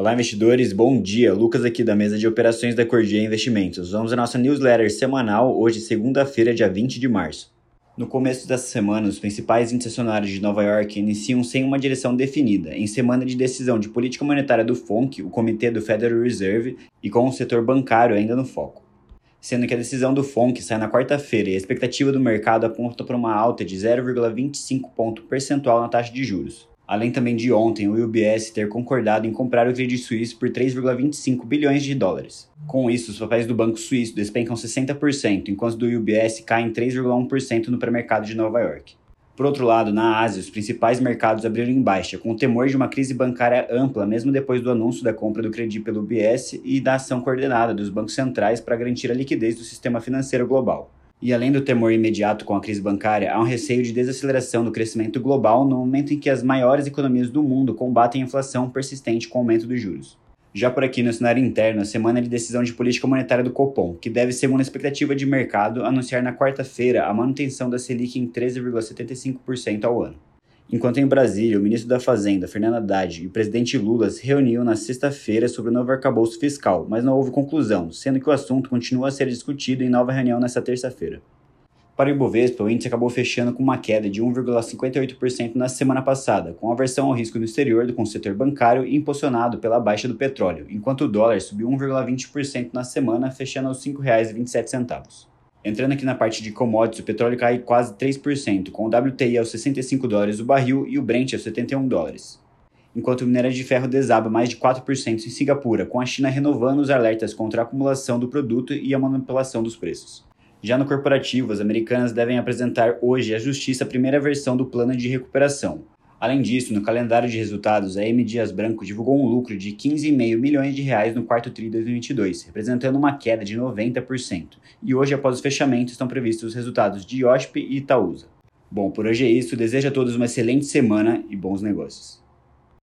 Olá, investidores, bom dia. Lucas aqui da mesa de operações da Cordia Investimentos. Vamos à nossa newsletter semanal, hoje, segunda-feira, dia 20 de março. No começo dessa semana, os principais índices acionários de Nova York iniciam sem uma direção definida, em semana de decisão de política monetária do FONC, o Comitê do Federal Reserve, e com o setor bancário ainda no foco. Sendo que a decisão do FONC sai na quarta-feira e a expectativa do mercado aponta para uma alta de 0,25 ponto percentual na taxa de juros além também de ontem o UBS ter concordado em comprar o Credit Suisse por 3,25 bilhões de dólares. Com isso, os papéis do banco suíço despencam 60%, enquanto do UBS caem 3,1% no pré-mercado de Nova York. Por outro lado, na Ásia, os principais mercados abriram em baixa, com o temor de uma crise bancária ampla, mesmo depois do anúncio da compra do Credit pelo UBS e da ação coordenada dos bancos centrais para garantir a liquidez do sistema financeiro global. E além do temor imediato com a crise bancária, há um receio de desaceleração do crescimento global no momento em que as maiores economias do mundo combatem a inflação persistente com o aumento dos juros. Já por aqui no cenário interno, a semana de decisão de política monetária do Copom, que deve, segundo a expectativa de mercado, anunciar na quarta-feira a manutenção da Selic em 13,75% ao ano. Enquanto em Brasília, o ministro da Fazenda, Fernando Haddad, e o presidente Lula se reuniram na sexta-feira sobre o novo arcabouço fiscal, mas não houve conclusão, sendo que o assunto continua a ser discutido em nova reunião nesta terça-feira. Para o Ibovespa, o índice acabou fechando com uma queda de 1,58% na semana passada, com aversão ao risco no exterior com o setor bancário impulsionado pela baixa do petróleo, enquanto o dólar subiu 1,20% na semana, fechando aos R$ 5,27. Entrando aqui na parte de commodities, o petróleo cai quase 3%, com o WTI aos 65 dólares o barril e o Brent aos 71 dólares. Enquanto o minério de ferro desaba mais de 4% em Singapura, com a China renovando os alertas contra a acumulação do produto e a manipulação dos preços. Já no corporativo, as americanas devem apresentar hoje à justiça a primeira versão do plano de recuperação, Além disso, no calendário de resultados, a M. Dias Branco divulgou um lucro de 15,5 milhões de reais no quarto tri de 2022, representando uma queda de 90%. E hoje, após o fechamento, estão previstos os resultados de IOSP e Itaúsa. Bom, por hoje é isso. Desejo a todos uma excelente semana e bons negócios.